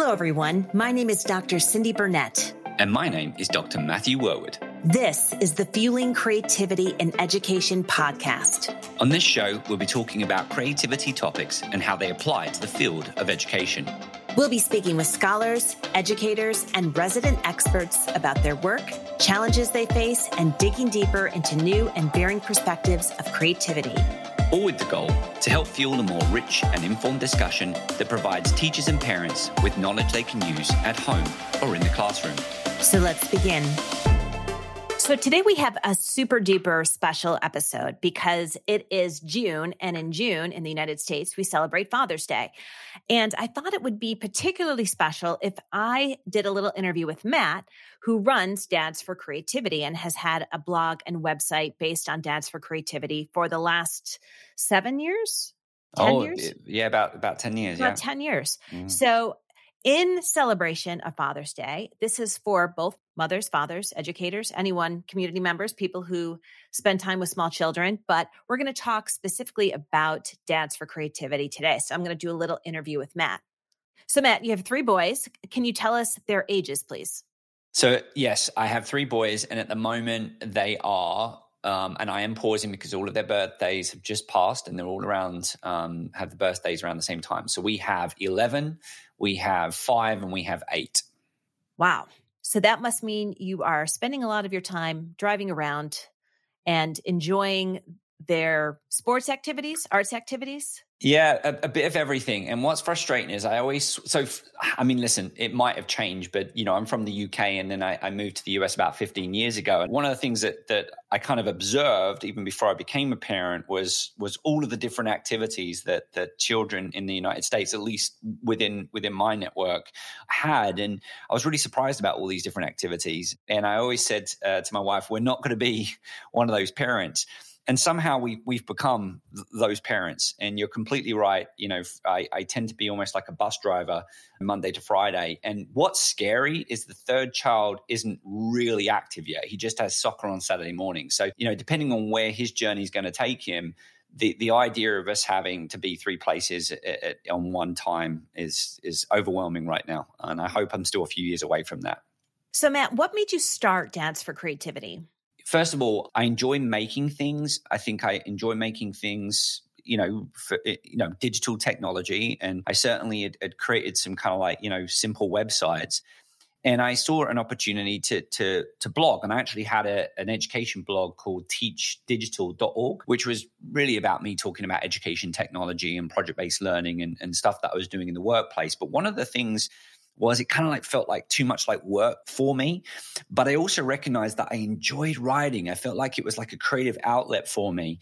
Hello, everyone. My name is Dr. Cyndi Burnett. And my name is Dr. Matthew Worwood. This is the Fueling Creativity in Education podcast. On this show, we'll be talking about creativity topics and how they apply to the field of education. We'll be speaking with scholars, educators, and resident experts about their work, challenges they face, and digging deeper into new and varying perspectives of creativity all with the goal to help fuel a more rich and informed discussion that provides teachers and parents with knowledge they can use at home or in the classroom. So let's begin. So today we have a super duper special episode because it is June, and in June in the United States, we celebrate Father's Day. And I thought it would be particularly special if I did a little interview with Matt, who runs Dads for Creativity and has had a blog and website based on Dads for Creativity for the last seven years. 10 oh, years? yeah, about about 10 years. About yeah. 10 years. Mm-hmm. So in celebration of Father's Day. This is for both mothers, fathers, educators, anyone, community members, people who spend time with small children. But we're going to talk specifically about Dads for Creativity today. So I'm going to do a little interview with Matt. So, Matt, you have three boys. Can you tell us their ages, please? So, yes, I have three boys, and at the moment they are um, and I am pausing because all of their birthdays have just passed and they're all around, um, have the birthdays around the same time. So we have 11, we have five, and we have eight. Wow. So that must mean you are spending a lot of your time driving around and enjoying their sports activities, arts activities? Yeah, a, a, bit of everything. And what's frustrating is I always, so, I mean, listen, it might have changed, but, you know, I'm from the UK and then I, I, moved to the US about 15 years ago. And one of the things that, that I kind of observed even before I became a parent was, was all of the different activities that, that children in the United States, at least within, within my network had. And I was really surprised about all these different activities. And I always said uh, to my wife, we're not going to be one of those parents and somehow we we've become th- those parents. And you're completely right. You know, I, I tend to be almost like a bus driver Monday to Friday. And what's scary is the third child isn't really active yet. He just has soccer on Saturday morning. So you know, depending on where his journey is going to take him. The, the idea of us having to be three places at, at, on one time is is overwhelming right now, and I hope I'm still a few years away from that. So, Matt, what made you start Dads for Creativity? First of all, I enjoy making things. I think I enjoy making things you know, for, eh, you know, digital technology. And I certainly had, had, created some kind of like, you know, simple websites. And I saw an opportunity to, to, to blog. And I actually had a, an education blog called teachdigital.org, which was really about me talking about education technology and project based learning and, and stuff that I was doing in the workplace. But one of the things was it kind of like felt like too much like work for me. But I also recognized that I enjoyed writing. I felt like it was like a creative outlet for me.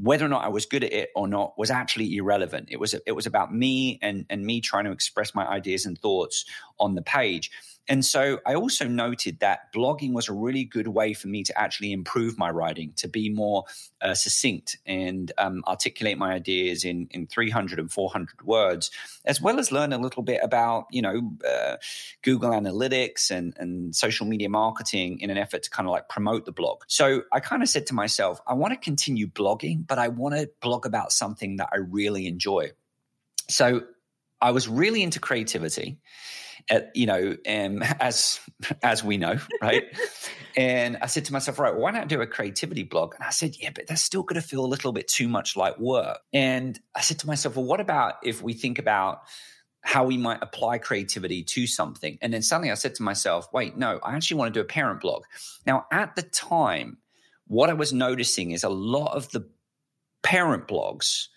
Whether or not I was good at it or not was actually irrelevant. It was it was about me and and me trying to express my ideas and thoughts on the page. And so I also noted that blogging was a really good way for me to actually improve my writing, to be more uh, succinct and um, articulate my ideas in, in 300 and 400 words, as well as learn a little bit about, you know, uh, Google Analytics and, and social media marketing in an effort to kind of like promote the blog. So I kind of said to myself, I want to continue blogging, but I want to blog about something that I really enjoy. So I was really into creativity at, you know, um, as as we know, right? and I said to myself, right, why not do a creativity blog? And I said, yeah, but that's still going to feel a little bit too much like work. And I said to myself, well, what about if we think about how we might apply creativity to something? And then suddenly I said to myself, wait, no, I actually want to do a parent blog. Now, at the time, what I was noticing is a lot of the parent blogs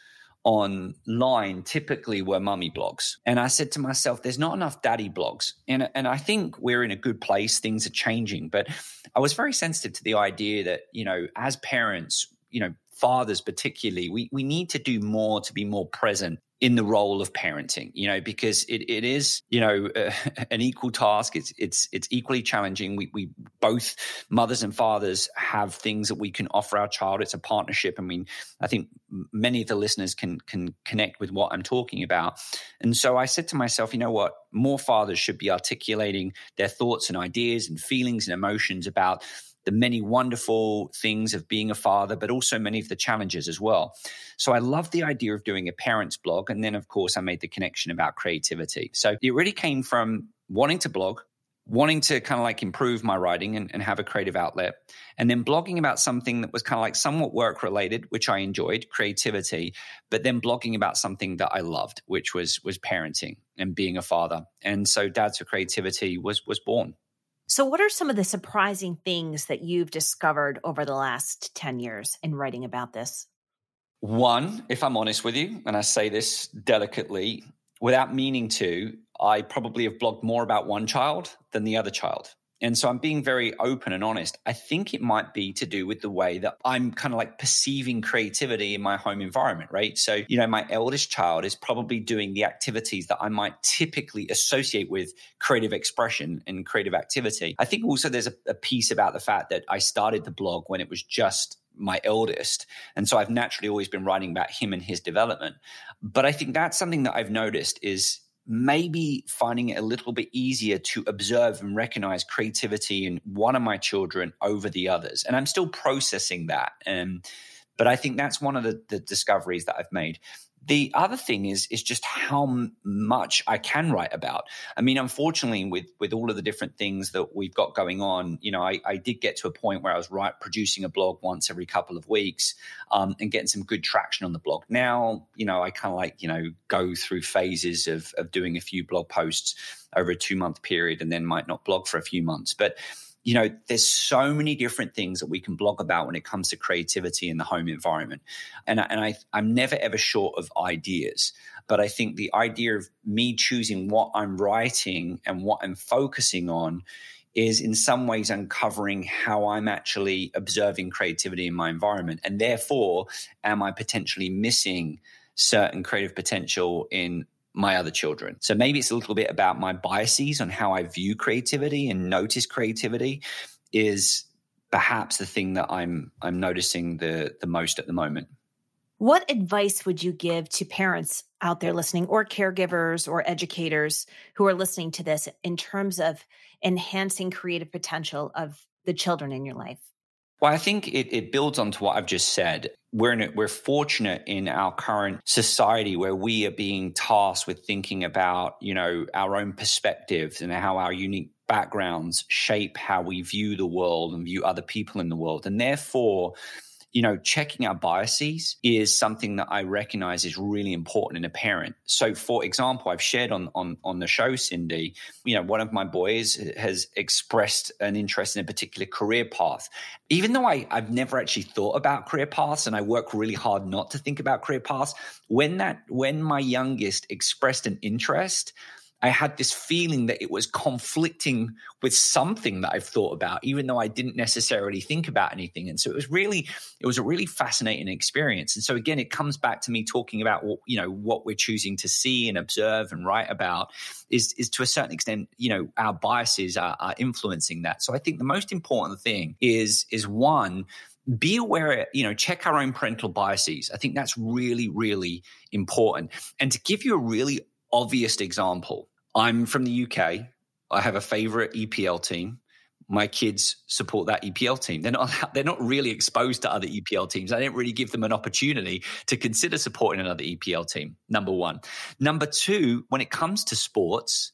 online typically were mummy blogs. And I said to myself, there's not enough daddy blogs. And, and I think we're in a good place. Things are changing. But I was very sensitive to the idea that, you know, as parents, you know, fathers particularly, we, we need to do more to be more present in the role of parenting, you know, because it, it is, you know, uh, an equal task. It's, it's, it's equally challenging. We, we both mothers and fathers have things that we can offer our child. It's a partnership. I mean, I think many of the listeners can, can connect with what I'm talking about. And so I said to myself, you know what? More fathers should be articulating their thoughts and ideas and feelings and emotions about the many wonderful things of being a father, but also many of the challenges as well. So I love the idea of doing a parents blog. And then, of course, I made the connection about creativity. So it really came from wanting to blog, wanting to kind of like improve my writing and, and, have a creative outlet and then blogging about something that was kind of like somewhat work related which i enjoyed creativity but then blogging about something that i loved which was was parenting and being a father and so dads for creativity was was born so what are some of the surprising things that you've discovered over the last 10 years in writing about this one if i'm honest with you and i say this delicately without meaning to I probably have blogged more about one child than the other child. And so I'm being very open and honest. I think it might be to do with the way that I'm kind of like perceiving creativity in my home environment, right? So, you know, my eldest child is probably doing the activities that I might typically associate with creative expression and creative activity. I think also there's a, a piece about the fact that I started the blog when it was just my eldest. And so I've naturally always been writing about him and his development. But I think that's something that I've noticed is maybe finding it a little bit easier to observe and recognize creativity in one of my children over the others. And I'm still processing that. Um, but I think that's one of the, the discoveries that I've made. The other thing is is just how much I can write about. I mean, unfortunately, with with all of the different things that we've got going on, you know, I, I did get to a point where I was right producing a blog once every couple of weeks um, and getting some good traction on the blog. Now, you know, I kind of like you know go through phases of of doing a few blog posts over a two month period and then might not blog for a few months, but you know, there's so many different things that we can blog about when it comes to creativity in the home environment. And, and I, I'm never ever short of ideas. But I think the idea of me choosing what I'm writing and what I'm focusing on is in some ways uncovering how I'm actually observing creativity in my environment. And therefore, am I potentially missing certain creative potential in my other children. So maybe it's a little bit about my biases on how I view creativity and notice creativity is perhaps the thing that I'm I'm noticing the the most at the moment. What advice would you give to parents out there listening or caregivers or educators who are listening to this in terms of enhancing creative potential of the children in your life? Well, I think it, it builds onto what I've just said. We're in a, we're fortunate in our current society where we are being tasked with thinking about you know our own perspectives and how our unique backgrounds shape how we view the world and view other people in the world, and therefore you know, checking our biases is something that I recognize is really important in a parent. So, for example, I've shared on on on the show, Cyndi, you know, one of my boys has expressed an interest in a particular career path. Even though I, I've never actually thought about career paths and I work really hard not to think about career paths, when that when my youngest expressed an interest, I had this feeling that it was conflicting with something that I've thought about, even though I didn't necessarily think about anything. And so it was really, it was a really fascinating experience. And so again, it comes back to me talking about what, you know, what we're choosing to see and observe and write about is, is to a certain extent, you know, our biases are, are influencing that. So I think the most important thing is, is one, be aware, you know, check our own parental biases. I think that's really, really important. And to give you a really obvious example, I'm from the UK. I have a favorite EPL team. My kids support that EPL team. They're not they're not really exposed to other EPL teams. I didn't really give them an opportunity to consider supporting another EPL team. Number 1. Number 2, when it comes to sports,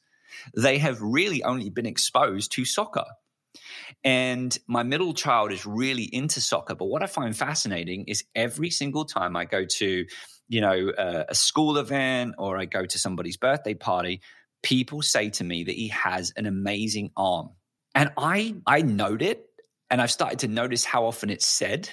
they have really only been exposed to soccer. And my middle child is really into soccer. But what I find fascinating is every single time I go to, you know, a, a school event or I go to somebody's birthday party, people say to me that he has an amazing arm. And I I note it and I've started to notice how often it's said,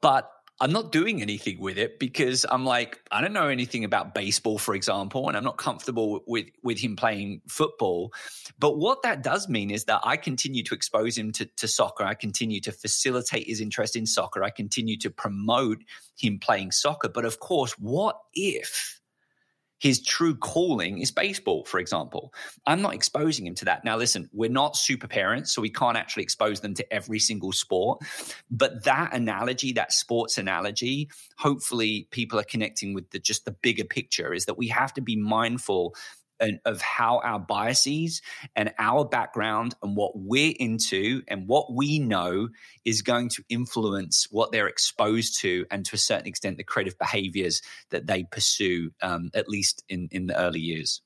but I'm not doing anything with it because I'm like, I don't know anything about baseball, for example, and I'm not comfortable with with him playing football. But what that does mean is that I continue to expose him to, to soccer. I continue to facilitate his interest in soccer. I continue to promote him playing soccer. But of course, what if his true calling is baseball, for example. I'm not exposing him to that. Now, listen, we're not super parents, so we can't actually expose them to every single sport. But that analogy, that sports analogy, hopefully people are connecting with the, just the bigger picture is that we have to be mindful of how our biases and our background and what we're into and what we know is going to influence what they're exposed to and to a certain extent the creative behaviors that they pursue um, at least in in the early years.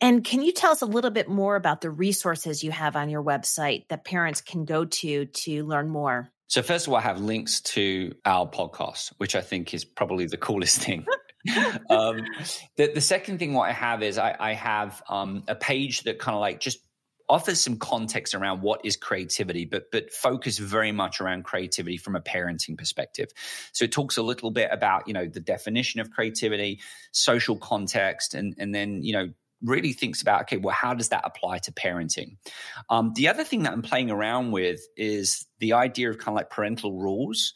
And can you tell us a little bit more about the resources you have on your website that parents can go to to learn more? So first of all i have links to our podcast which i think is probably the coolest thing um, the, the second thing what I have is I, I have um, a page that kind of like just offers some context around what is creativity, but but focus very much around creativity from a parenting perspective. So it talks a little bit about you know the definition of creativity, social context, and and then you know really thinks about okay well how does that apply to parenting? Um, the other thing that i'm playing around with is the idea of kind of like parental rules.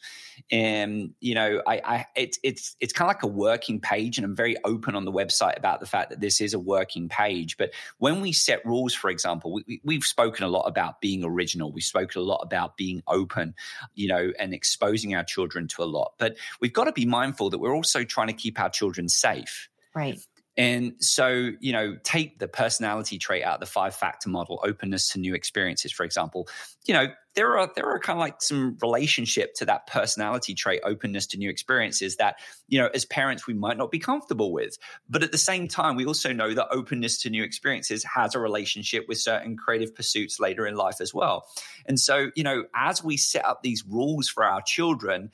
And you know i, I it's it's it's kind of like a working page and i'm very open on the website about the fact that this is a working page. But when we set rules for example we, we've spoken a lot about being original. We've spoken a lot about being open you know and exposing our children to a lot. But we've got to be mindful that we're also trying to keep our children safe. Right and so, you know, take the personality trait out, the five factor model, openness to new experiences, for example. You know, there are there are kind of like some relationship to that personality trait, openness to new experiences that, you know, as parents we might not be comfortable with. But at the same time, we also know that openness to new experiences has a relationship with certain creative pursuits later in life as well. And so, you know, as we set up these rules for our children,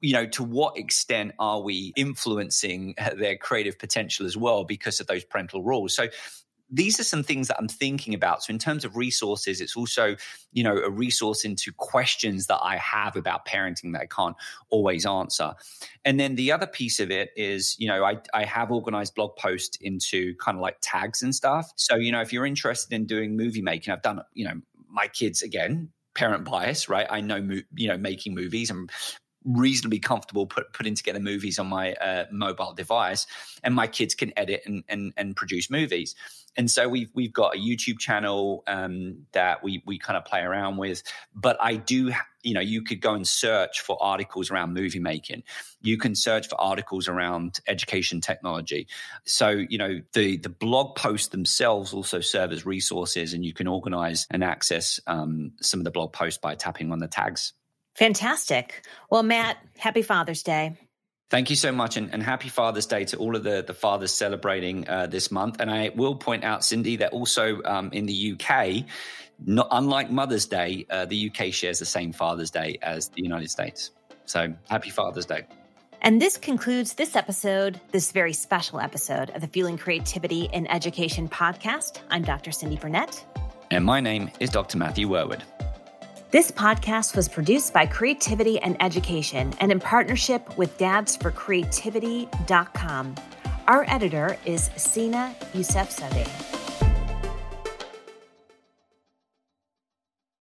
you know, to what extent are we influencing uh, their creative potential as well because of those parental rules? So these are some things that I'm thinking about. So in terms of resources, it's also, you know, a resource into questions that I have about parenting that I can't always answer. And then the other piece of it is, you know, I, I have organized blog posts into kind of like tags and stuff. So, you know, if you're interested in doing movie making, I've done, you know, my kids again, parent bias, right? I know, you know, making movies and reasonably comfortable put, putting together movies on my uh, mobile device, and my kids can edit and, and, and produce movies. And so we've we've got a YouTube channel um, that we we kind of play around with. But I do, you know, you could go and search for articles around movie making. You can search for articles around education technology. So you know, the the blog posts themselves also serve as resources, and you can organize and access um, some of the blog posts by tapping on the tags. Fantastic. Well, Matt, happy Father's Day. Thank you so much, and, and, happy Father's Day to all of the, the fathers celebrating uh, this month. And I will point out, Cyndi, that also um, in the UK, not unlike Mother's Day, uh, the UK shares the same Father's Day as the United States. So happy Father's Day. And this concludes this episode, this very special episode of the Fueling Creativity in Education podcast. I'm Dr. Cyndi Burnett. And my name is Dr. Matthew Worwood. This podcast was produced by Creativity and Education and in partnership with dadsforcreativity.com. Our editor is Sina Yousefzadeh.